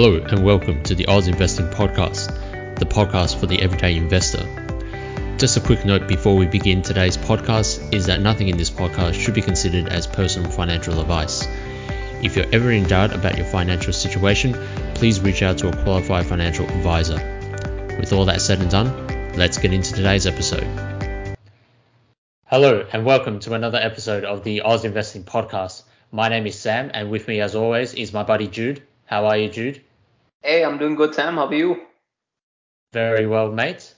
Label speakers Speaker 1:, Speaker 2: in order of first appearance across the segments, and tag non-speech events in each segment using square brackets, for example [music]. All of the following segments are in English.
Speaker 1: Hello and welcome to the Oz Investing Podcast, the podcast for the everyday investor. Just a quick note before we begin today's podcast is that nothing in this podcast should be considered as personal financial advice. If you're ever in doubt about your financial situation, please reach out to a qualified financial advisor. With all that said and done, let's get into today's episode. Hello and welcome to another episode of the Oz Investing Podcast. My name is Sam, and with me, as always, is my buddy Jude. How are you, Jude?
Speaker 2: Hey, I'm doing good, Sam. How are you?
Speaker 1: Very well, mate.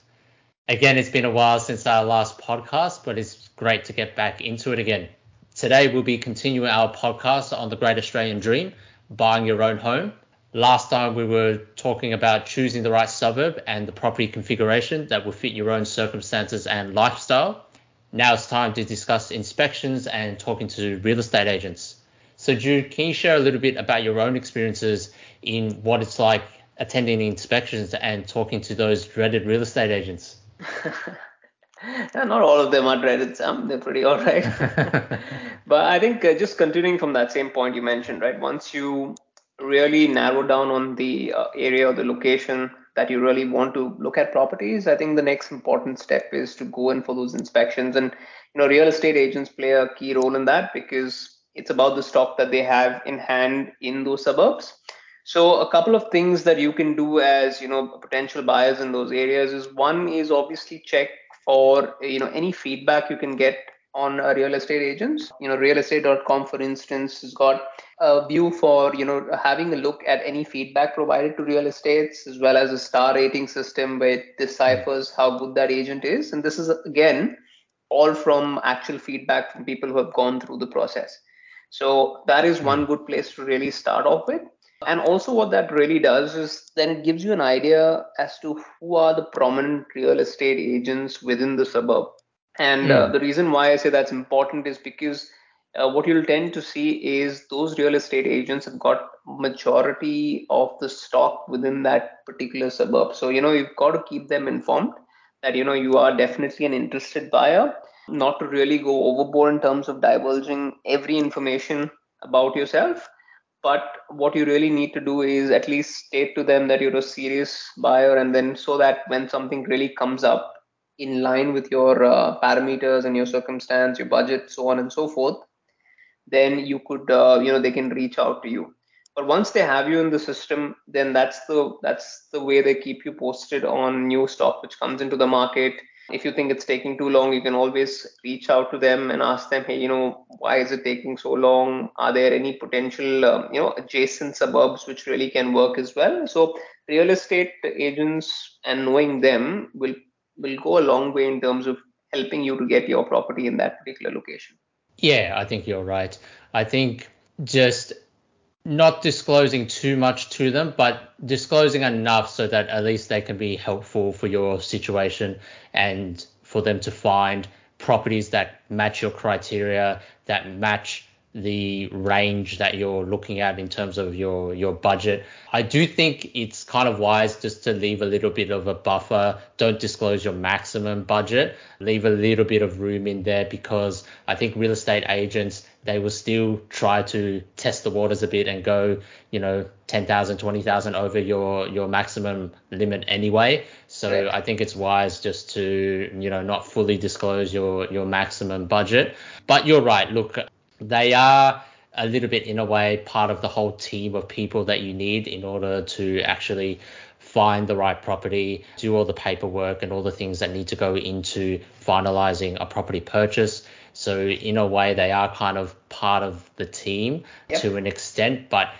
Speaker 1: Again, it's been a while since our last podcast, but it's great to get back into it again. Today, we'll be continuing our podcast on the Great Australian Dream, buying your own home. Last time, we were talking about choosing the right suburb and the property configuration that will fit your own circumstances and lifestyle. Now it's time to discuss inspections and talking to real estate agents. So, Jude, can you share a little bit about your own experiences in what it's like attending inspections and talking to those dreaded real estate agents? [laughs]
Speaker 2: not all of them are dreaded, Some They're pretty all right. [laughs] but I think uh, just continuing from that same point you mentioned, right? Once you really narrow down on the uh, area or the location that you really want to look at properties, I think the next important step is to go in for those inspections. And you know, real estate agents play a key role in that because it's about the stock that they have in hand in those suburbs so a couple of things that you can do as you know potential buyers in those areas is one is obviously check for you know any feedback you can get on a real estate agents you know realestate.com for instance has got a view for you know having a look at any feedback provided to real estates as well as a star rating system where it deciphers how good that agent is and this is again all from actual feedback from people who have gone through the process so that is one hmm. good place to really start off with. And also, what that really does is then it gives you an idea as to who are the prominent real estate agents within the suburb. And uh, hmm. the reason why I say that's important is because uh, what you'll tend to see is those real estate agents have got majority of the stock within that particular suburb. So you know you've got to keep them informed that you know you are definitely an interested buyer not to really go overboard in terms of divulging every information about yourself but what you really need to do is at least state to them that you're a serious buyer and then so that when something really comes up in line with your uh, parameters and your circumstance your budget so on and so forth then you could uh, you know they can reach out to you. But once they have you in the system then that's the that's the way they keep you posted on new stock which comes into the market if you think it's taking too long you can always reach out to them and ask them hey you know why is it taking so long? Are there any potential um, you know adjacent suburbs which really can work as well? So real estate agents and knowing them will will go a long way in terms of helping you to get your property in that particular location.
Speaker 1: Yeah i think you're right. I think just not disclosing too much to them, but disclosing enough so that at least they can be helpful for your situation and for them to find properties that match your criteria, that match the range that you're looking at in terms of your your budget. I do think it's kind of wise just to leave a little bit of a buffer. Don't disclose your maximum budget. Leave a little bit of room in there because I think real estate agents they will still try to test the waters a bit and go, you know, 10,000, 20,000 over your your maximum limit anyway. So right. I think it's wise just to, you know, not fully disclose your your maximum budget. But you're right. Look, they are a little bit in a way part of the whole team of people that you need in order to actually find the right property, do all the paperwork and all the things that need to go into finalizing a property purchase. So in a way they are kind of part of the team yep. to an extent, but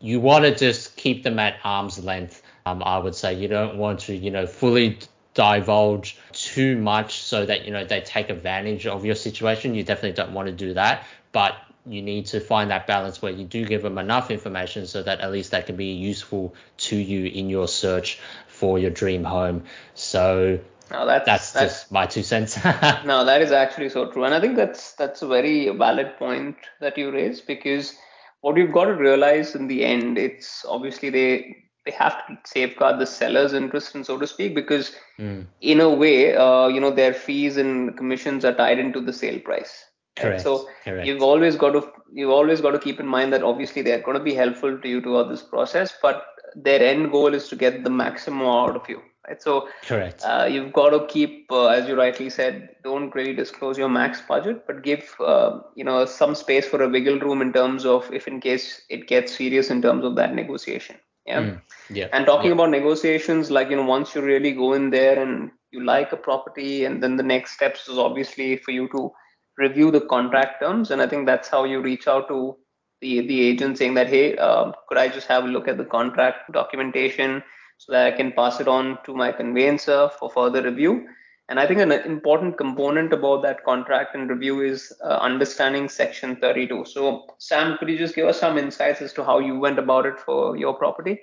Speaker 1: you want to just keep them at arm's length. Um, I would say you don't want to, you know, fully divulge too much so that you know they take advantage of your situation. You definitely don't want to do that, but you need to find that balance where you do give them enough information so that at least that can be useful to you in your search for your dream home. So no, that's, that's, that's just my two cents. [laughs]
Speaker 2: no, that is actually so true, and I think that's that's a very valid point that you raise because what you've got to realize in the end, it's obviously they they have to safeguard the seller's interest, and so to speak, because mm. in a way, uh, you know, their fees and commissions are tied into the sale price.
Speaker 1: Correct.
Speaker 2: So
Speaker 1: Correct.
Speaker 2: you've always got to you've always got to keep in mind that obviously they're going to be helpful to you throughout this process, but their end goal is to get the maximum out of you right? So
Speaker 1: correct.
Speaker 2: uh, you've got to keep uh, as you rightly said don't really disclose your max budget but give uh, you know some space for a wiggle room in terms of if in case it gets serious in terms of that negotiation yeah? Mm,
Speaker 1: yeah
Speaker 2: and talking
Speaker 1: yeah.
Speaker 2: about negotiations like you know once you really go in there and you like a property and then the next steps is obviously for you to review the contract terms and i think that's how you reach out to the the agent saying that hey uh, could i just have a look at the contract documentation so that i can pass it on to my conveyancer for further review. And i think an important component about that contract and review is uh, understanding section 32 so sam could you just give us some insights as to how you went about it for your property?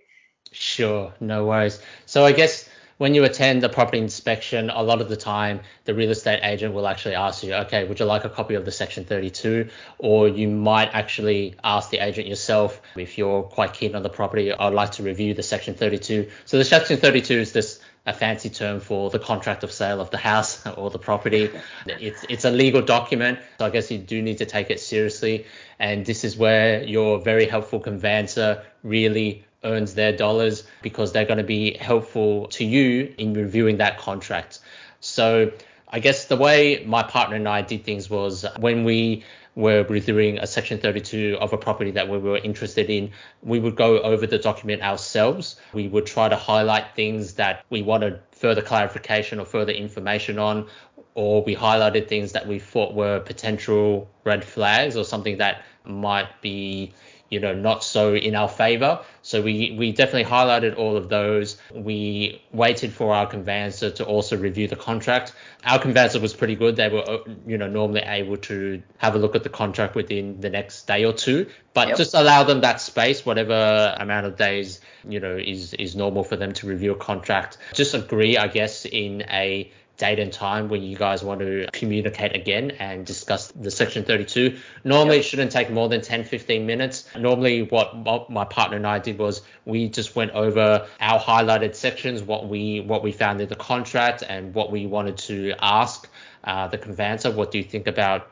Speaker 1: Sure. No worries. So i guess when you attend the property inspection, a lot of the time the real estate agent will actually ask you, okay, would you like a copy of the Section 32? Or you might actually ask the agent yourself if you're quite keen on the property, I'd like to review the Section 32. So the Section 32 is this a fancy term for the contract of sale of the house [laughs] or the property. [laughs] It's it's a legal document, so I guess you do need to take it seriously. And this is where your very helpful conveyancer really earns their dollars because they're going to be helpful to you in reviewing that contract. So I guess the way my partner and I did things was when we were reviewing a section 32 of a property that we were interested in, we would go over the document ourselves. We would try to highlight things that we wanted further clarification or further information on, or we highlighted things that we thought were potential red flags or something that might be you know not so in our favor. So we we definitely highlighted all of those. We waited for our conveyancer to also review the contract. Our conveyancer was pretty good. They were uh, you know normally able to have a look at the contract within the next day or two. But yep. just allow them that space whatever amount of days you know is is normal for them to review a contract. Just agree i guess in a date and time when you guys want to communicate again and discuss the section 32 normally yep. it shouldn't take more than 10 15 minutes. Normally what my partner and i did was we just went over our highlighted sections what we what we found in the contract and what we wanted to ask uh, the conveyancer. What do you think about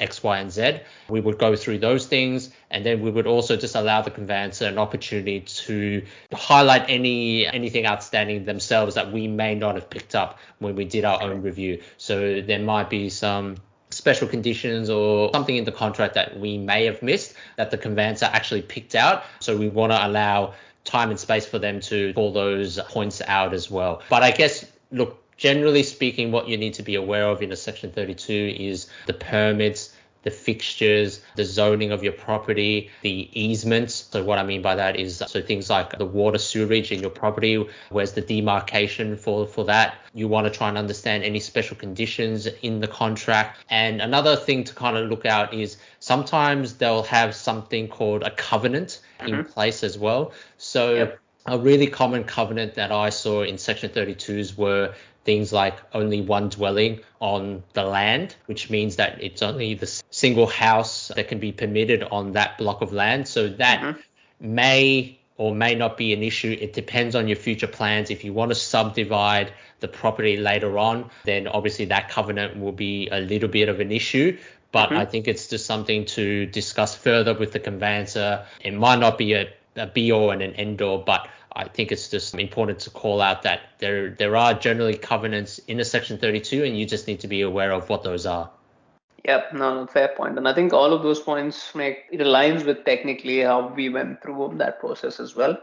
Speaker 1: X, Y, and Z. We would go through those things, and then we would also just allow the conveyancer an opportunity to highlight any anything outstanding themselves that we may not have picked up when we did our own review. So there might be some special conditions or something in the contract that we may have missed that the conveyancer actually picked out. So we want to allow time and space for them to call those points out as well. But I guess look generally speaking, what you need to be aware of in a Section 32 is the permits, the fixtures, the zoning of your property, the easements. So what I mean by that is so things like the water sewerage in your property, where's the demarcation for, for that? You want to try and understand any special conditions in the contract. And another thing to kind of look out is sometimes they'll have something called a covenant mm-hmm. in place as well. So yep. a really common covenant that I saw in section 32s were things like only one dwelling on the land, which means that it's only the single house that can be permitted on that block of land. So that mm-hmm. may or may not be an issue. It depends on your future plans. If you want to subdivide the property later on, then obviously that covenant will be a little bit of an issue. But mm-hmm. I think it's just something to discuss further with the conveyancer. It might not be a, a be all and an end all, but I think it's just important to call out that there there are generally covenants in a section 32 and you just need to be aware of what those are.
Speaker 2: Yep, no, fair point. And I think all of those points make it aligns with technically how we went through that process as well.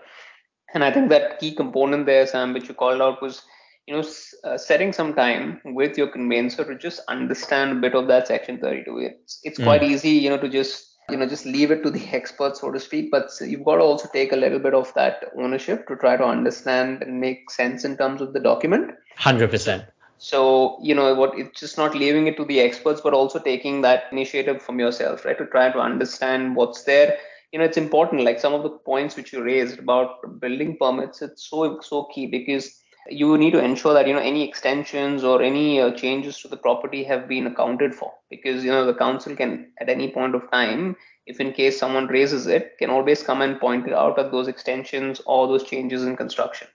Speaker 2: And I think that key component there, Sam, which you called out was, you know, uh, setting some time with your conveyancer to just understand a bit of that section 32. It's it's mm. quite easy, you know, to just you know just leave it to the experts so to speak. But you've got to also take a little bit of that ownership to try to understand and make sense in terms of the document.
Speaker 1: 100%
Speaker 2: so you know what it's just not leaving it to the experts but also taking that initiative from yourself right to try to understand what's there. You know it's important like some of the points which you raised about building permits it's so so key because you need to ensure that you know any extensions or any uh, changes to the property have been accounted for because you know the council can at any point of time if in case someone raises it can always come and point it out at those extensions or those changes in construction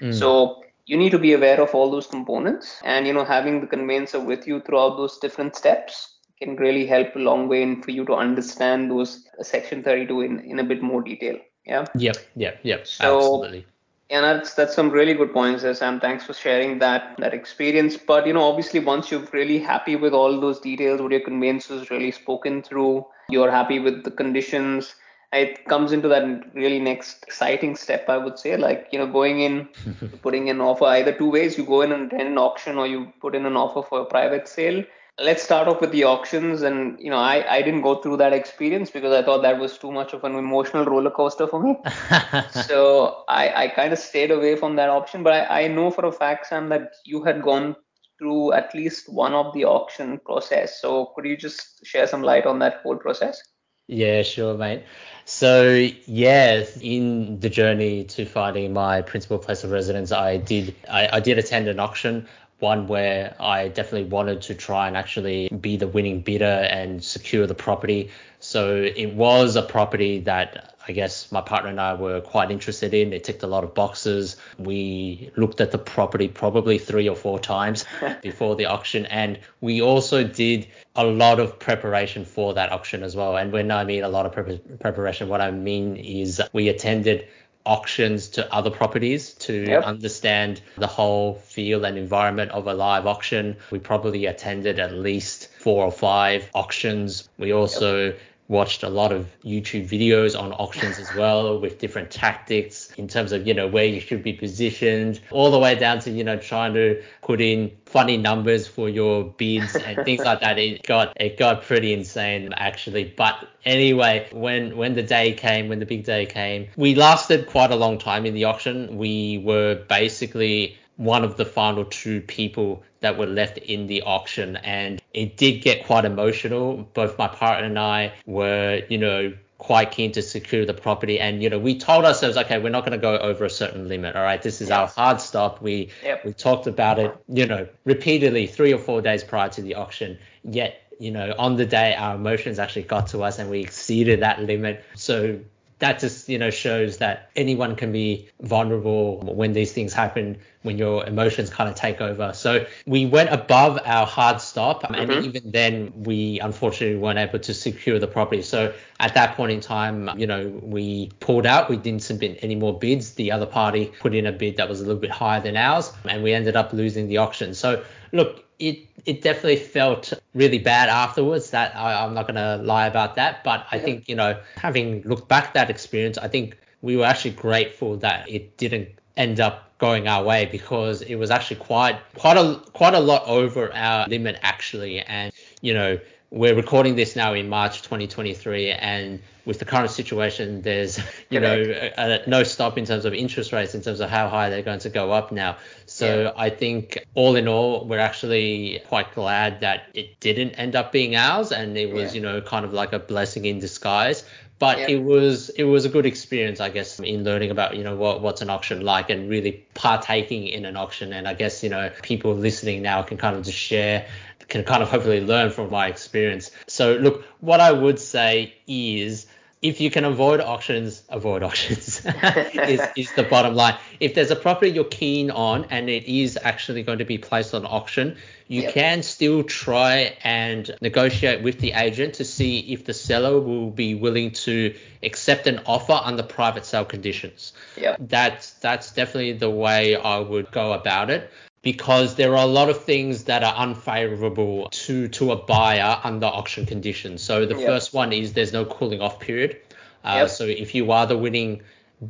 Speaker 2: mm. so you need to be aware of all those components and you know having the conveyancer with you throughout those different steps can really help a long way in for you to understand those uh, section 32 in, in a bit more detail Yeah.
Speaker 1: Yep. Yep. Yep.
Speaker 2: So-
Speaker 1: absolutely.
Speaker 2: And that's that's some really good points there, Sam. Thanks for sharing that that experience. But you know, obviously, once you're really happy with all those details, what your conveyance is really spoken through, you're happy with the conditions. It comes into that really next exciting step, I would say, like you know, going in, [laughs] putting an offer either two ways. You go in and attend an auction, or you put in an offer for a private sale let's start off with the auctions. And you know I, I didn't go through that experience because i thought that was too much of an emotional roller coaster for me. [laughs] So i, I kind of stayed away from that option. But I, I know for a fact sam that you had gone through at least one of the auction process. So could you just share some light on that whole process?
Speaker 1: Yeah, sure, mate. So, yeah, in the journey to finding my principal place of residence, I did I, I did attend an auction, one where I definitely wanted to try and actually be the winning bidder and secure the property. So it was a property that I guess my partner and I were quite interested in. It ticked a lot of boxes. We looked at the property probably three or four times [laughs] before the auction, and we also did a lot of preparation for that auction as well. And when I mean a lot of prep- preparation, what I mean is we attended auctions to other properties to
Speaker 2: Yep.
Speaker 1: understand the whole feel and environment of a live auction. We probably attended at least four or five auctions. We also watched a lot of YouTube videos on auctions as well with different tactics in terms of, you know, where you should be positioned, all the way down to, you know, trying to put in funny numbers for your bids and things like that. It got it got pretty insane actually. But anyway, when when the day came, when the big day came, we lasted quite a long time in the auction. We were basically one of the final two people that were left in the auction and it did get quite emotional. Both my partner and i were you know quite keen to secure the property and you know we told ourselves okay we're not going to go over a certain limit all right? This is our hard stop. We
Speaker 2: Yep.
Speaker 1: we talked about it you know repeatedly three or four days prior to the auction. Yet you know on the day our emotions actually got to us and we exceeded that limit. So that just you know shows that anyone can be vulnerable when these things happen when your emotions kind of take over. So we went above our hard stop and mm-hmm. even then we unfortunately weren't able to secure the property. So at that point in time you know we pulled out. We didn't submit any more bids. The other party put in a bid that was a little bit higher than ours and we ended up losing the auction. So look it it definitely felt really bad afterwards. That I, I'm not gonna lie about that, but I think you know, having looked back at that experience, I think we were actually grateful that it didn't end up going our way because it was actually quite quite a quite a lot over our limit actually, and you know. We're recording this now in March 2023, and with the current situation, there's [laughs] you know a, a, uh, uh, no stop in terms of interest rates, in terms of how high they're going to go up now. So
Speaker 2: Yeah.
Speaker 1: I think all in all, we're actually quite glad that it didn't end up being ours, and it was
Speaker 2: Yeah.
Speaker 1: you know kind of like a blessing in disguise. But
Speaker 2: Yeah.
Speaker 1: it was it was a good experience, I guess, in learning about you know what what's an auction like and really partaking in an auction. And I guess you know people listening now can kind of just share can kind of hopefully learn from my experience. So look, what I would say is if you can avoid auctions, avoid auctions [laughs] is, is the bottom line. If there's a property you're keen on and it is actually going to be placed on auction, you
Speaker 2: Yep.
Speaker 1: can still try and negotiate with the agent to see if the seller will be willing to accept an offer under private sale conditions
Speaker 2: Yep.
Speaker 1: that's that's definitely the way I would go about it because there are a lot of things that are unfavorable to to a buyer under auction conditions. So the
Speaker 2: Yep.
Speaker 1: first one is there's no cooling off period. Uh,
Speaker 2: Yep.
Speaker 1: So if you are the winning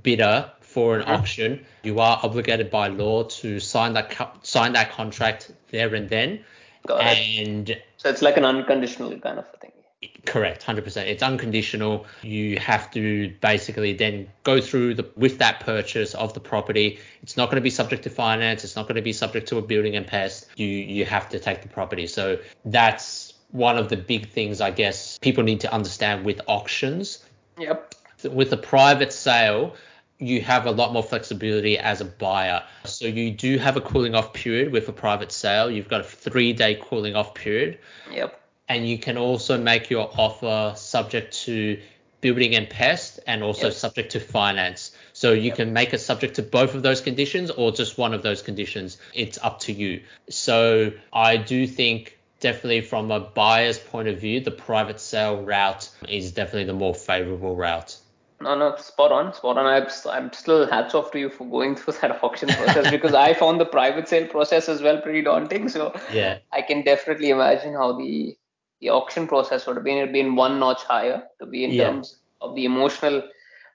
Speaker 1: bidder for an
Speaker 2: Mhm.
Speaker 1: auction, you are obligated by law to sign that co- sign that contract there and then.
Speaker 2: Got it.
Speaker 1: and
Speaker 2: So it's like an unconditional kind of a thing.
Speaker 1: Correct, hundred percent. It's unconditional. You have to basically then go through the with that purchase of the property. It's not going to be subject to finance. It's not going to be subject to a building and pest. You you have to take the property. So that's one of the big things I guess people need to understand with auctions.
Speaker 2: Yep.
Speaker 1: With a private sale, you have a lot more flexibility as a buyer. So you do have a cooling off period with a private sale. You've got a three day cooling off period
Speaker 2: Yep.
Speaker 1: And you can also make your offer subject to building and pest and also
Speaker 2: Yep.
Speaker 1: subject to finance. So you
Speaker 2: Yep.
Speaker 1: can make it subject to both of those conditions or just one of those conditions. It's up to you. So I do think definitely from a buyer's point of view, the private sale route is definitely the more favorable route.
Speaker 2: No, no, spot on, spot on. I'm, I'm still hats off to you for going through [laughs] that auction process [laughs] because I found the private sale process as well pretty daunting. So
Speaker 1: yeah,
Speaker 2: I can definitely imagine how the the auction process would have been been one notch higher to be in yeah. terms of the emotional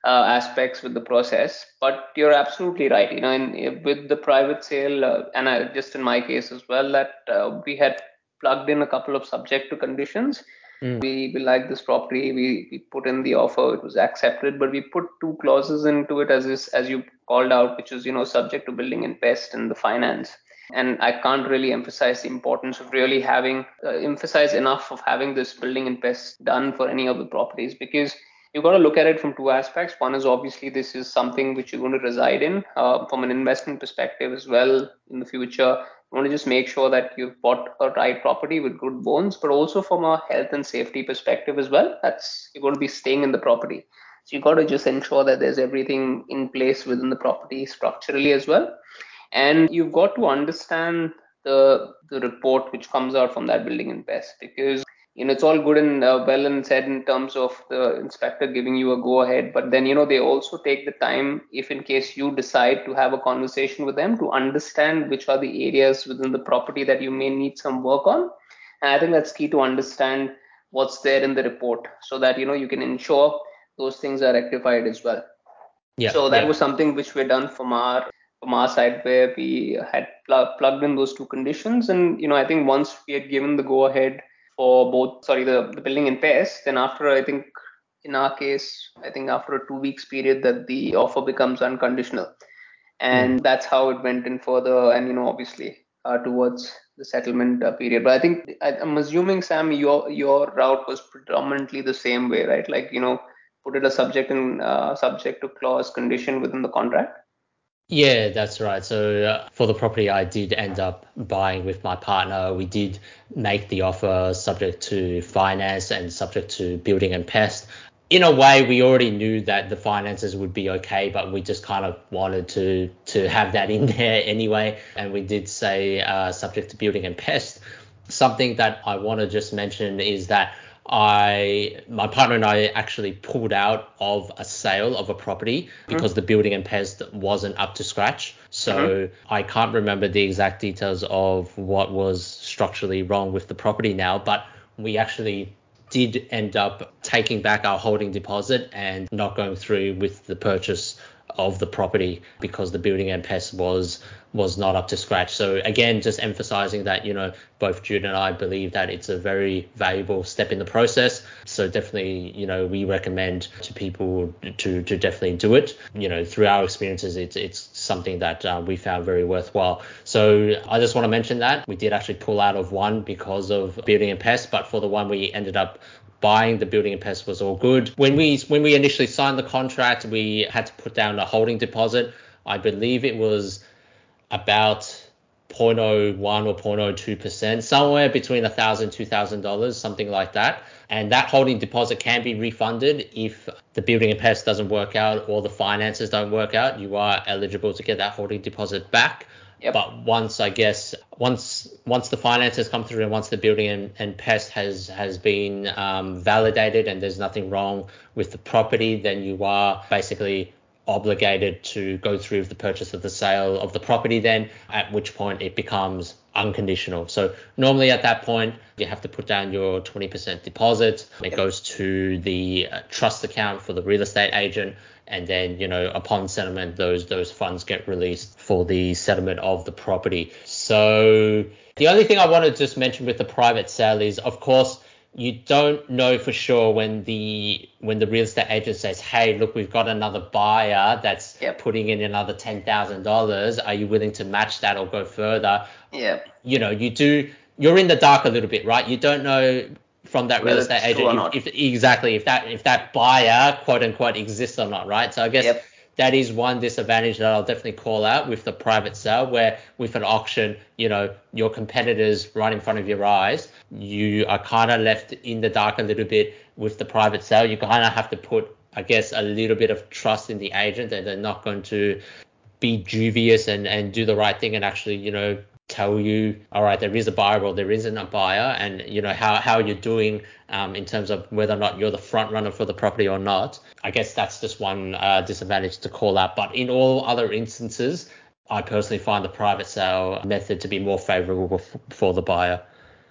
Speaker 2: uh, aspects with the process. But you're absolutely right. You know, in, with the private sale, uh, and I, just in my case as well, that uh, we had plugged in a couple of subject to conditions Mm. We, we like this property. We, we put in the offer. It was accepted, but we put two clauses into it as is, as you called out, which is you know subject to building and pest and the finance. And I can't really emphasize the importance of really having uh, emphasize enough of having this building and pest done for any of the properties because you've got to look at it from two aspects. One is obviously this is something which you're going to reside in uh, from an investment perspective as well in the future you want to just make sure that you've bought a right property with good bones, but also from a health and safety perspective as well. That's you're going to be staying in the property. So you've got to just ensure that there's everything in place within the property structurally as well. And you've got to understand the the report which comes out from that building and pest because you know it's all good and uh, well and said in terms of the inspector giving you a go ahead but then you know they also take the time if in case you decide to have a conversation with them to understand which are the areas within the property that you may need some work on and i think that's key to understand what's there in the report so that you know you can ensure those things are rectified as well yeah so that yeah. was something which we done from our from our side where we had pl- plugged in those two conditions. And you know i think once we had given the go ahead for both sorry the, the building and pest then after i think in our case i think after a two weeks period that the offer becomes unconditional. And mm. that's how it went in further and you know obviously uh, towards the settlement uh, period. But i think I, i'm assuming sam your your route was predominantly the same way right? Like you know put it a subject and uh, subject to clause condition within the contract
Speaker 1: yeah, that's right. So uh, for the property, I did end up buying with my partner. We did make the offer subject to finance and subject to building and pest. In a way, we already knew that the finances would be okay, but we just kind of wanted to to have that in [laughs] there anyway. And we did say uh, subject to building and pest. Something that I want to just mention is that I my partner and I actually pulled out of a sale of a property mm-hmm. because mm-hmm. the building and pest wasn't up to scratch. So mm-hmm. I can't remember the exact details of what was structurally wrong with the property now, but we actually did end up taking back our holding deposit and not going through with the purchase of the property because the building and pest was was not up to scratch. So again, just emphasizing that you know both Jude and I believe that it's a very valuable step in the process. So definitely, you know, we recommend to people to to definitely do it. You know, through our experiences, it's it's something that uh, we found very worthwhile. So I just want to mention that we did actually pull out of one because of building and pest, but for the one we ended up buying the building and pest was all good. When we when we initially signed the contract, we had to put down a holding deposit. I believe it was about 0.01 or 0.02 percent, somewhere between a thousand two thousand dollars, something like that. And that holding deposit can be refunded if the building and pest doesn't work out or the finances don't work out. You are eligible to get that holding deposit back. Yep. But once I guess once once the finances come through and once the building and, and pest has has been um, validated and there's nothing wrong with the property, then you are basically obligated to go through the purchase of the sale of the property then at which point it becomes unconditional. So normally at that point you have to put down your 20% deposit. It goes to the uh, trust account for the real estate agent and then you know upon settlement those those funds get released for the settlement of the property. So the only thing i want to just mention with the private sale is of course you don't know for sure when the when the real estate agent says hey look we've got another buyer that's yep. putting in another $10000 are you willing to match that or go further?
Speaker 2: Yeah
Speaker 1: you know you do you're in the dark a little bit right? You don't know from that real estate agent if, if, exactly if that if that buyer quote unquote exists or not, right? So I guess yep. that is one disadvantage that I'll definitely call out with the private sale, where with an auction, you know, your competitors right in front of your eyes, you are kind of left in the dark a little bit with the private sale. You kind of have to put, I guess, a little bit of trust in the agent that they're not going to be dubious and, and do the right thing and actually, you know, tell you, all right, there is a buyer or there isn't a buyer, and you know how how you're doing um, in terms of whether or not you're the front runner for the property or not. I guess that's just one uh, disadvantage to call out. But in all other instances, I personally find the private sale method to be more favorable for the buyer.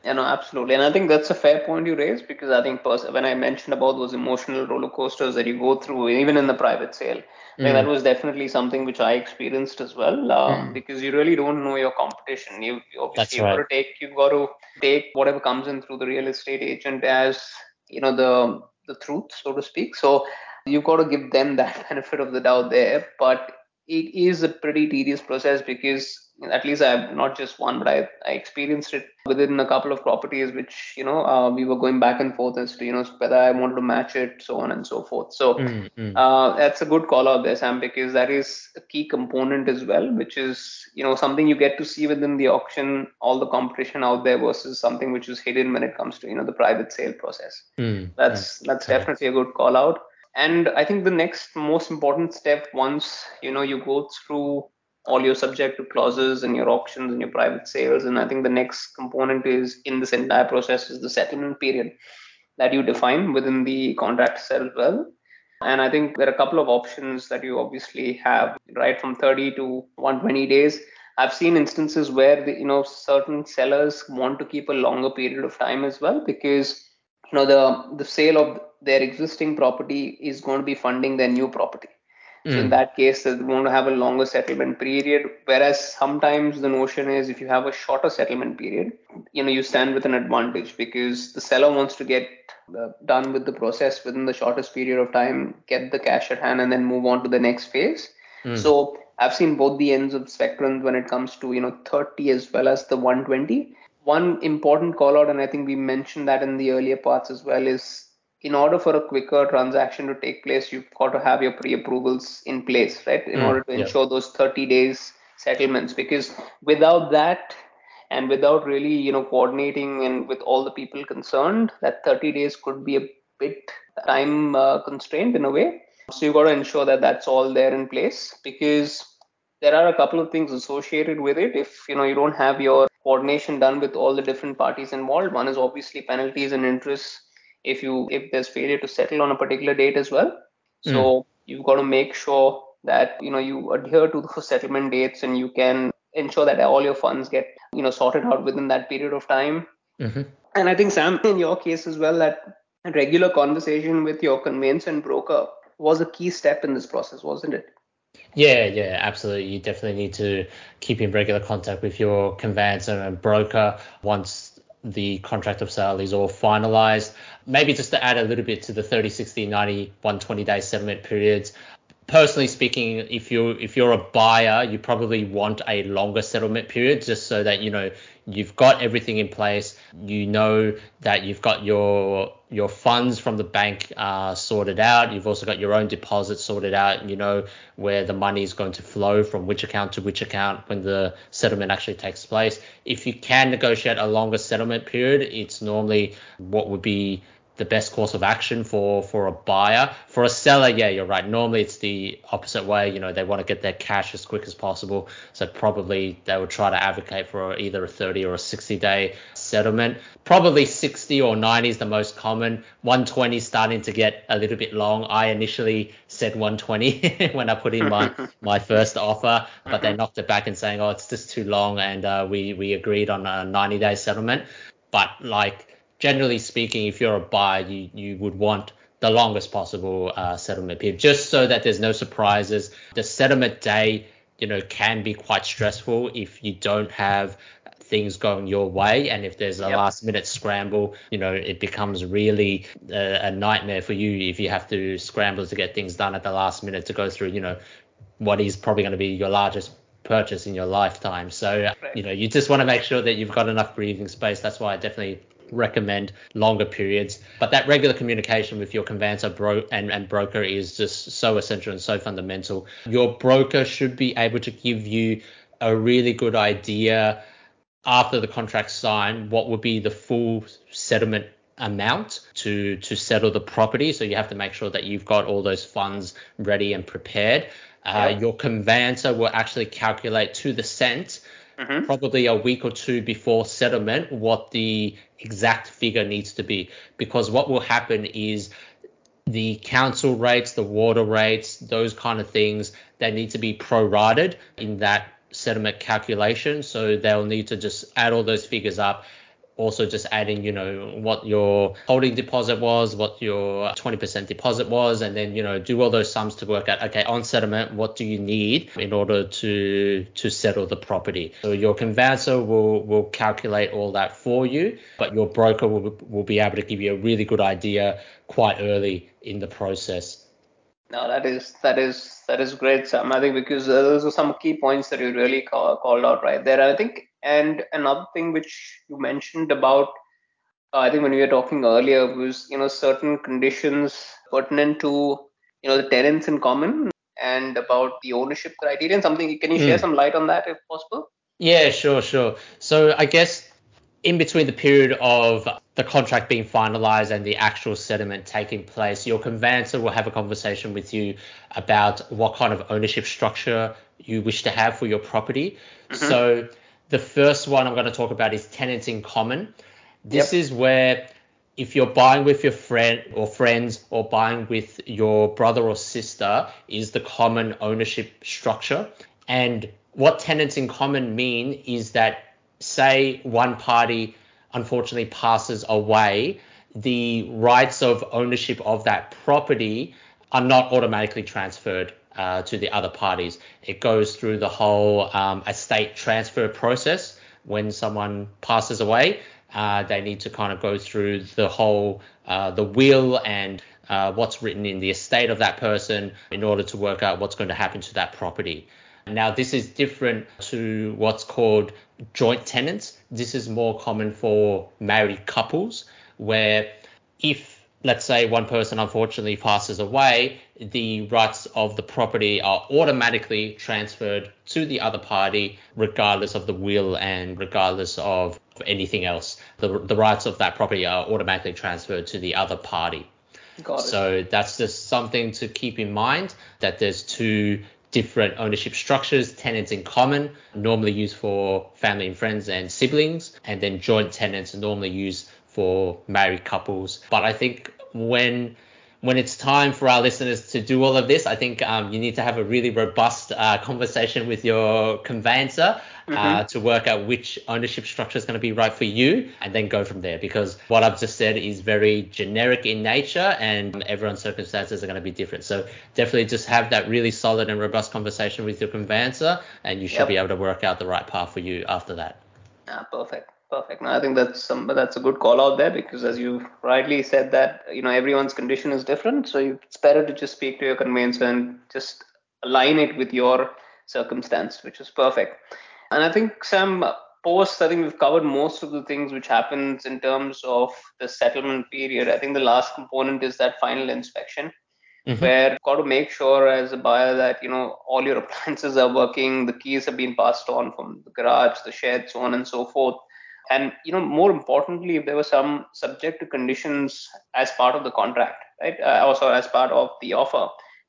Speaker 2: Yeah, no, absolutely. And I think that's a fair point you raised because I think when I mentioned about those emotional roller coasters that you go through, even in the private sale, mm. that was definitely something which I experienced as well. Um, mm. Because you really don't know your competition. You, you obviously right. got to take you've got to take whatever comes in through the real estate agent as you know the the truth, so to speak. So you've got to give them [laughs] that benefit of the doubt there. But it is a pretty tedious process because at least I have not just one, but I, I experienced it within a couple of properties, which you know uh, we were going back and forth as to you know whether I wanted to match it, so on and so forth. So mm-hmm. uh, that's a good call out there, Sam, because that is a key component as well, which is you know something you get to see within the auction, all the competition out there versus something which is hidden when it comes to you know the private sale process. Mm-hmm. That's that's definitely a good call out and i think the next most important step once you know you go through all your subject to clauses and your auctions and your private sales. And i think the next component is in this entire process is the settlement period that you define within the contract as well. And i think there are a couple of options that you obviously have right from 30 to 120 days. I've seen instances where the, you know certain sellers want to keep a longer period of time as well because you know the the sale of their existing property is going to be funding their new property. So in hmm. that case, they want to have a longer settlement period. Whereas sometimes the notion is if you have a shorter settlement period, you know, you stand with an advantage because the seller wants to get uh, done with the process within the shortest period of time, get the cash at hand, and then move on to the next phase. Mm. So I've seen both the ends of spectrum when it comes to you know 30 as well as the 120. One important call out, and I think we mentioned that in the earlier parts as well, is in order for a quicker transaction to take place, you've got to have your pre-approvals in place, right? In mm, order to ensure yeah. those 30 days settlements, because without that and without really, you know, coordinating and with all the people concerned, that 30 days could be a bit time uh, constrained in a way. So you've got to ensure that that's all there in place because there are a couple of things associated with it. If you know you don't have your coordination done with all the different parties involved, one is obviously penalties and interest if you if there's failure to settle on a particular date as well. So mm. you've got to make sure that you know you adhere to the settlement dates and you can ensure that all your funds get you know sorted out within that period of time. Mm-hmm. And I think Sam, in your case as well, that regular conversation with your conveyancer and broker was a key step in this process, wasn't it?
Speaker 1: Yeah, yeah, absolutely. You definitely need to keep in regular contact with your conveyancer and broker once the contract of sale is all finalized. Maybe just to add a little bit to the 30, 60, 90, 120 day settlement periods. Personally speaking, if you if you're a buyer, you probably want a longer settlement period just so that you know you've got everything in place. You know that you've got your your funds from the bank uh, sorted out. You've also got your own deposits sorted out. You know where the money is going to flow from which account to which account when the settlement actually takes place. If you can negotiate a longer settlement period, it's normally what would be the best course of action for for a buyer. For a seller, yeah, you're right. Normally it's the opposite way. You know, they want to get their cash as quick as possible. So probably they would try to advocate for either a 30 or a 60 day settlement. Probably 60 or 90 is the most common. 120 starting to get a little bit long. I initially said 120 [laughs] when I put in my [laughs] my first offer, but they knocked it back and saying, oh, it's just too long, and uh, we we agreed on a 90 day settlement. But like generally speaking, if you're a buyer, you, you would want the longest possible uh, settlement period, just so that there's no surprises. The settlement day, you know, can be quite stressful if you don't have things going your way and if there's a yep. last minute scramble you know it becomes really a, a, nightmare for you if you have to scramble to get things done at the last minute to go through you know what is probably going to be your largest purchase in your lifetime so you know you just want to make sure that you've got enough breathing space that's why i definitely recommend longer periods. But that regular communication with your conveyancer bro- and, and broker is just so essential and so fundamental. Your broker should be able to give you a really good idea after the contract signed what would be the full settlement amount to to settle the property so you have to make sure that you've got all those funds ready and prepared uh, your conveyancer will actually calculate to the cent mm-hmm. probably a week or two before settlement what the exact figure needs to be because what will happen is the council rates, the water rates, those kind of things, they need to be prorated in that settlement calculation. So they'll need to just add all those figures up also just adding, you know, what your holding deposit was, what your 20% deposit was, and then, you know, do all those sums to work out, okay, on settlement, what do you need in order to to settle the property? So your conveyancer will will calculate all that for you, but your broker will, will be able to give you a really good idea quite early in the process.
Speaker 2: No, that is that is that is great, Sam. I think because those are some key points that you really call, called out right there. I think and another thing which you mentioned about, uh, I think when we were talking earlier, was you know certain conditions pertinent to you know the tenants in common and about the ownership criterion. Something can you share mm. some light on that if possible?
Speaker 1: Yeah, sure, sure. So I guess in between the period of the contract being finalized and the actual settlement taking place, your conveyancer will have a conversation with you about what kind of ownership structure you wish to have for your property. Mm-hmm. So the first one I'm going to talk about is tenants in common. This yep. is where if you're buying with your friend or friends or buying with your brother or sister is the common ownership structure. And what tenants in common mean is that say one party unfortunately passes away, the rights of ownership of that property are not automatically transferred uh, to the other parties. It goes through the whole um, estate transfer process. When someone passes away, uh, they need to kind of go through the whole uh, the will and uh, what's written in the estate of that person in order to work out what's going to happen to that property. Now, this is different to what's called joint tenants. This is more common for married couples, where if let's say one person unfortunately passes away, the rights of the property are automatically transferred to the other party, regardless of the will and regardless of anything else. The, the rights of that property are automatically transferred to the other party. So that's just something to keep in mind that there's two different ownership structures, tenants in common, normally used for family and friends and siblings, and then joint tenants normally used for married couples. But I think when when it's time for our listeners to do all of this, I think um, you need to have a really robust uh, conversation with your conveyancer uh, mm-hmm. to work out which ownership structure is going to be right for you, and then go from there. Because what I've just said is very generic in nature, and everyone's circumstances are going to be different. So definitely just have that really solid and robust conversation with your conveyancer, and you should yep. be able to work out the right path for you after that.
Speaker 2: Ah, perfect. Perfect. No, I think that's some that's a good call out there because as you rightly said that you know everyone's condition is different, so it's better to just speak to your conveyancer and just align it with your circumstance, which is perfect. And I think Sam, post I think we've covered most of the things which happens in terms of the settlement period. I think the last component is that final inspection. Mm-hmm. where you've got to make sure as a buyer that you know all your [laughs] appliances are working, the keys have been passed on from the garage, the shed, so on and so forth and you know more importantly if there were some subject to conditions as part of the contract right uh, also as part of the offer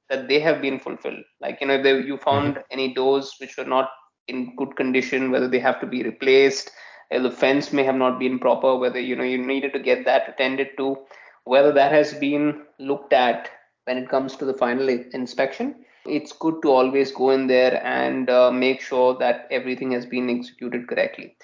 Speaker 2: that they have been fulfilled like you know if they, you found mm-hmm. any doors which were not in good condition whether they have to be replaced the fence may have not been proper whether you know you needed to get that attended to whether that has been looked at when it comes to the final inspection it's good to always go in there and uh, make sure that everything has been executed correctly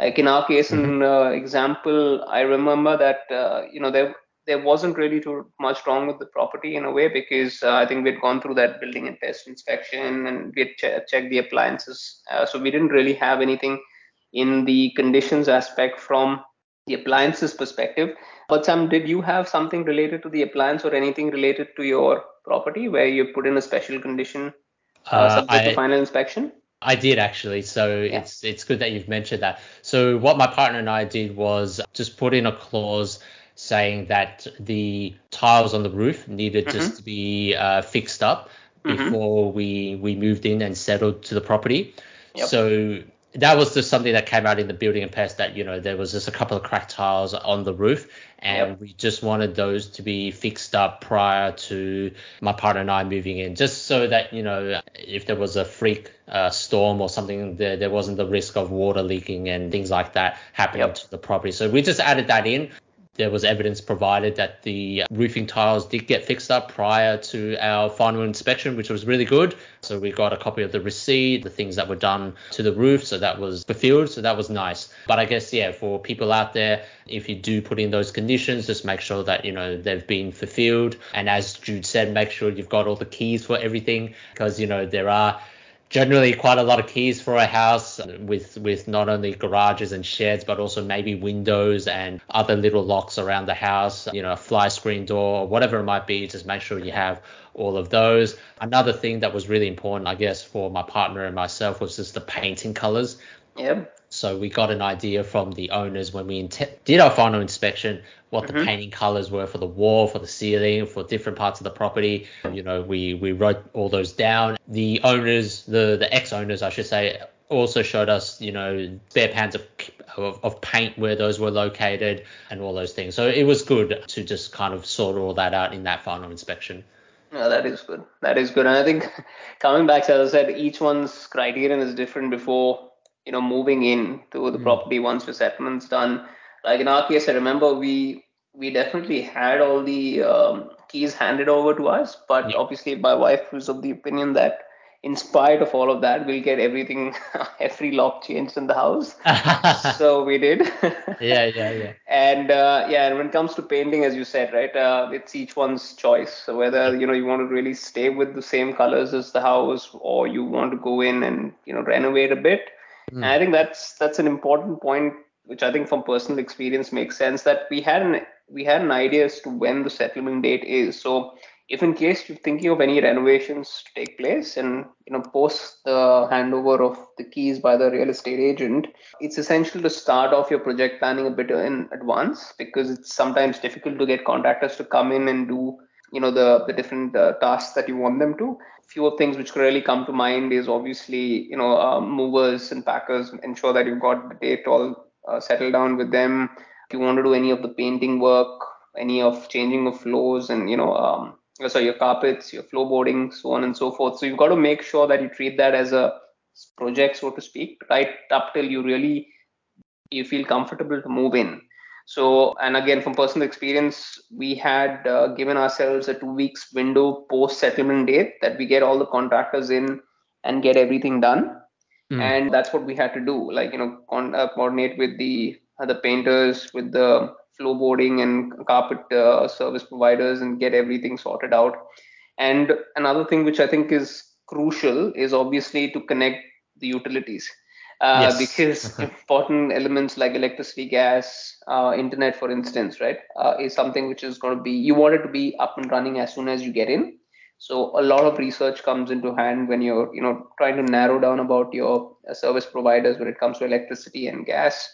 Speaker 2: like in our case, mm-hmm. in uh, example, I remember that uh, you know there there wasn't really too much wrong with the property in a way because uh, I think we'd gone through that building and pest inspection and we'd ch- checked the appliances, uh, so we didn't really have anything in the conditions aspect from the appliances perspective. But Sam, did you have something related to the appliance or anything related to your property where you put in a special condition uh, uh subject I, to final inspection?
Speaker 1: I did actually. So yeah. it's it's good that you've mentioned that. So what my partner and I did was just put in a clause saying that the tiles on the roof needed mm-hmm. just to be uh, fixed up mm-hmm. before we we moved in and settled to the property. Yep. So that was just something that came out in the building and pest that you know there was just a couple of cracked tiles on the roof and yep. we just wanted those to be fixed up prior to my partner and I moving in just so that you know if there was a freak uh, storm or something there there wasn't the risk of water leaking and things like that happening yep. to the property so we just added that in there was evidence provided that the roofing tiles did get fixed up prior to our final inspection, which was really good. So we got a copy of the receipt, the things that were done to the roof. So that was fulfilled. So that was nice. But I guess, yeah, for people out there, if you do put in those conditions, just make sure that, you know, they've been fulfilled. And as Jude said, make sure you've got all the keys for everything because, you know, there are generally quite a lot of keys for a house with with not only garages and sheds but also maybe windows and other little locks around the house you know a fly screen door whatever it might be just make sure you have all of those another thing that was really important i guess for my partner and myself was just the painting colors
Speaker 2: Yep.
Speaker 1: So we got an idea from the owners when we int- did our final inspection what
Speaker 2: Mm-hmm.
Speaker 1: the painting colors were for the wall, for the ceiling, for different parts of the property. You know, we we wrote all those down. The owners, the the ex owners, I should say, also showed us, you know, spare pans of, of of paint where those were located and all those things. So it was good to just kind of sort all that out in that final inspection.
Speaker 2: No, that is good. That is good. And I think [laughs] coming back, as I said, each one's criterion is different before, you know, moving in to the
Speaker 1: Mm.
Speaker 2: property once the settlement's done. Like in our case, I remember we we definitely had all the um, keys handed over to us, but
Speaker 1: Yeah.
Speaker 2: obviously my wife was of the opinion that in spite of all of that, we'll get everything, [laughs] every lock changed in the house. [laughs] so we did. [laughs]
Speaker 1: yeah, yeah, yeah.
Speaker 2: And uh, yeah, and when it comes to painting, as you said, right, uh, it's each one's choice. So whether you know you want to really stay with the same colors as the house, or you want to go in and you know renovate a bit.
Speaker 1: Mm.
Speaker 2: I think that's that's an important point, which I think from personal experience makes sense. That we had an we had an idea as to when the settlement date is. So if in case you're thinking of any renovations to take place and you know post the handover of the keys by the real estate agent it's essential to start off your project planning a bit in advance because it's sometimes difficult to get contractors to come in and do you know the the different uh, tasks that you want them to few of things which could really come to mind is obviously you know uh, movers and packers ensure that you've got the date all uh, settled down with them if you want to do any of the painting work any of changing of floors and you know um, so your carpets, your floorboarding, so on and so forth. So you've got to make sure that you treat that as a project, so to speak, right up till you really you feel comfortable to move in. So, and again, from personal experience, we had uh, given ourselves a two weeks window post settlement date that we get all the contractors in and get everything done.
Speaker 1: Mm.
Speaker 2: And that's what we had to do, like you know, con- uh, coordinate with the uh, the painters, with the floorboarding and carpet uh, service providers, and get everything sorted out. And another thing which I think is crucial is obviously to connect the utilities. Uh,
Speaker 1: Yes.
Speaker 2: because [laughs] important elements like electricity, gas, uh, internet, for instance, right, uh, is something which is going to be you want it to be up and running as soon as you get in. So a lot of research comes into hand when you're you know trying to narrow down about your uh, service providers when it comes to electricity and gas,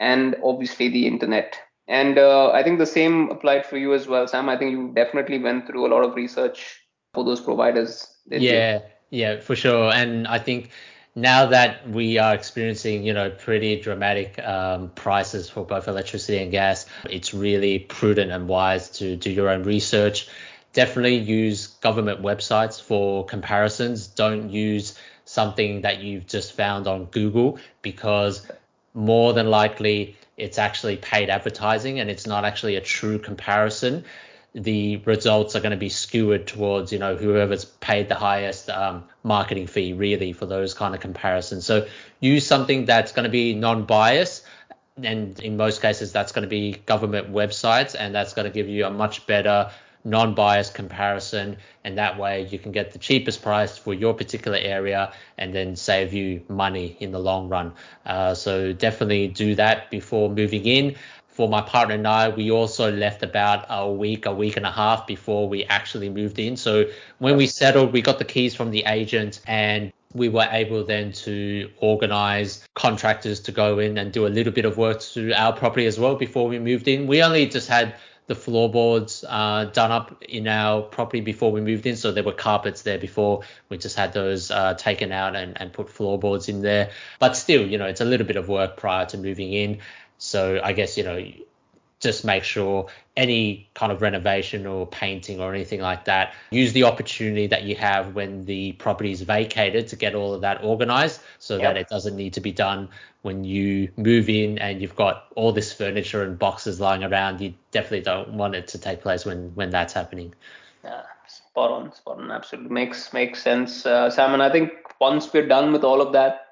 Speaker 2: and obviously the internet. And uh, I think the same applied for you as well, Sam. I think you definitely went through a lot of research for those providers. didn't you?
Speaker 1: Yeah, yeah, for sure. And I think now that we are experiencing, you know, pretty dramatic um, prices for both electricity and gas, it's really prudent and wise to do your own research. Definitely use government websites for comparisons. Don't use something that you've just found on Google because more than likely it's actually paid advertising and it's not actually a true comparison the results are going to be skewered towards you know whoever's paid the highest um, marketing fee really for those kind of comparisons. So use something that's going to be non-biased and in most cases that's going to be government websites and that's going to give you a much better non-biased comparison. And that way you can get the cheapest price for your particular area and then save you money in the long run. Uh, so definitely do that before moving in for my partner and I, we also left about a week, a week and a half before we actually moved in. So when we settled, we got the keys from the agent and we were able then to organize contractors to go in and do a little bit of work to our property as well before we moved in. We only just had the floorboards uh, done up in our property before we moved in. So there were carpets there before. We just had those uh, taken out and, and put floorboards in there. But still, you know, it's a little bit of work prior to moving in. So I guess, you know, just make sure any kind of renovation or painting or anything like that, use the opportunity that you have when the property is vacated to get all of that organized so yep. that it doesn't need to be done when you move in and you've got all this furniture and boxes lying around. You definitely don't want it to take place when when that's happening.
Speaker 2: Yeah, spot on, spot on. Absolutely makes makes sense, uh, Sam. And I think once we're done with all of that,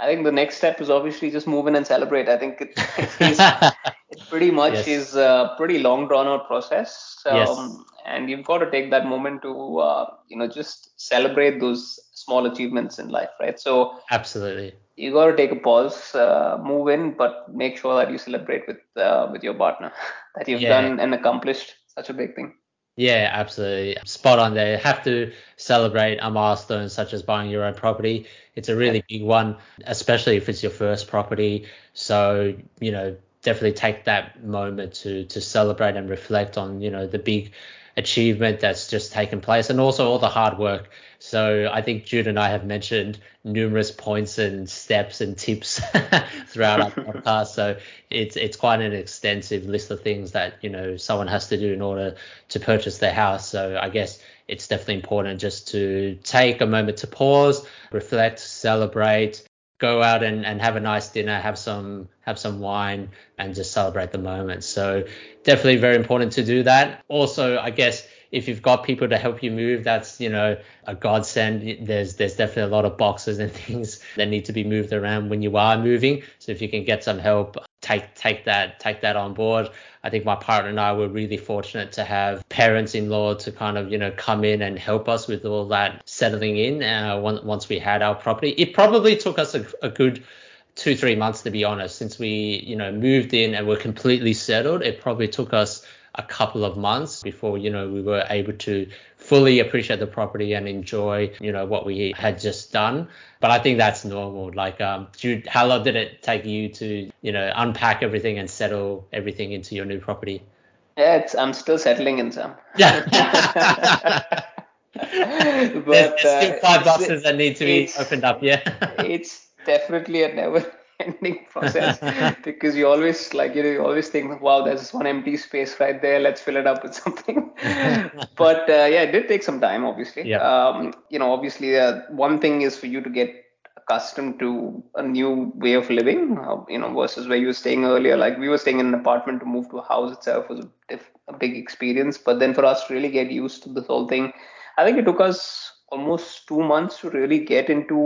Speaker 2: I think the next step is obviously just move in and celebrate. I think it, it [laughs] pretty much yes. is a pretty long drawn out process. Um, yes. And you've got to take that moment to, uh, you know, just celebrate those small achievements in life, right? So
Speaker 1: absolutely,
Speaker 2: you got to take a pause, uh, move in, but make sure that you celebrate with uh, with your partner [laughs] that you've yeah. done and accomplished such a big thing.
Speaker 1: Yeah, absolutely. Spot on there. Have to celebrate a milestone such as buying your own property. It's a really big one, especially if it's your first property. So, you know, definitely take that moment to to celebrate and reflect on, you know, the big achievement that's just taken place and also all the hard work so I think Jude and I have mentioned numerous points and steps and tips [laughs] throughout our [laughs] podcast. So it's it's quite an extensive list of things that you know someone has to do in order to purchase their house. So I guess it's definitely important just to take a moment to pause, reflect, celebrate, go out and, and have a nice dinner, have some have some wine, and just celebrate the moment. So definitely very important to do that. Also, I guess if you've got people to help you move, that's you know a godsend. There's there's definitely a lot of boxes and [laughs] things that need to be moved around when you are moving. So if you can get some help, take take that take that on board. I think my partner and I were really fortunate to have parents-in-law to kind of you know come in and help us with all that settling in. Uh, once we had our property, it probably took us a, a good two three months to be honest since we you know moved in and were completely settled it probably took us a couple of months before you know we were able to fully appreciate the property and enjoy you know what we had just done. But i think that's normal. Like um Jude, how long did it take you to you know unpack everything and settle everything into your new property?
Speaker 2: Yeah it's i'm still settling in some. [laughs]
Speaker 1: Yeah [laughs] but there's, there's still uh, five boxes that need to be opened up yeah. [laughs]
Speaker 2: it's definitely a never ending [laughs] process because you always like you know you always think wow there's one empty space right there. Let's fill it up with [laughs] something. [laughs] But uh, yeah it did take some time obviously.
Speaker 1: Yeah.
Speaker 2: um, you know obviously uh, one thing is for you to get accustomed to a new way of living uh, you know versus where you were staying earlier. Like we were staying in an apartment to move to a house itself was a, a big experience. But then for us to really get used to this whole thing i think it took us almost two months to really get into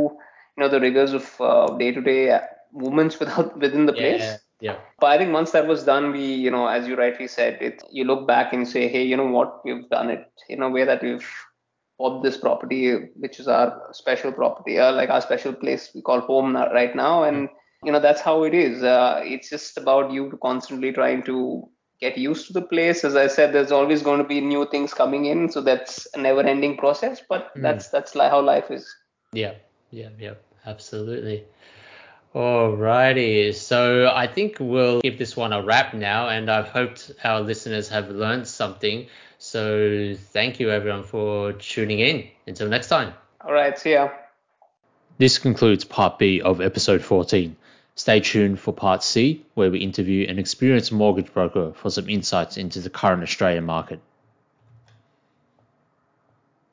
Speaker 2: you know the rigors of day to day movements without within the place.
Speaker 1: Yeah, yeah.
Speaker 2: But I think once that was done, we, you know, as you rightly said, it you look back and say, hey, you know what, we've done it in a way that we've bought this property, which is our special property, uh, like our special place we call home right now, and you know that's how it is. Uh, it's just about you constantly trying to get used to the place. As I said, there's always going to be new things coming in, so that's a never-ending process. But mm. that's that's how life is.
Speaker 1: Yeah, yeah, yeah, absolutely. Alrighty, so I think we'll give this one a wrap now, and I've hoped our listeners have learned something. So thank you everyone for tuning in. Until next time.
Speaker 2: All right, see ya.
Speaker 1: This concludes part B of episode 14. Stay tuned for part C, where we interview an experienced mortgage broker for some insights into the current Australian market.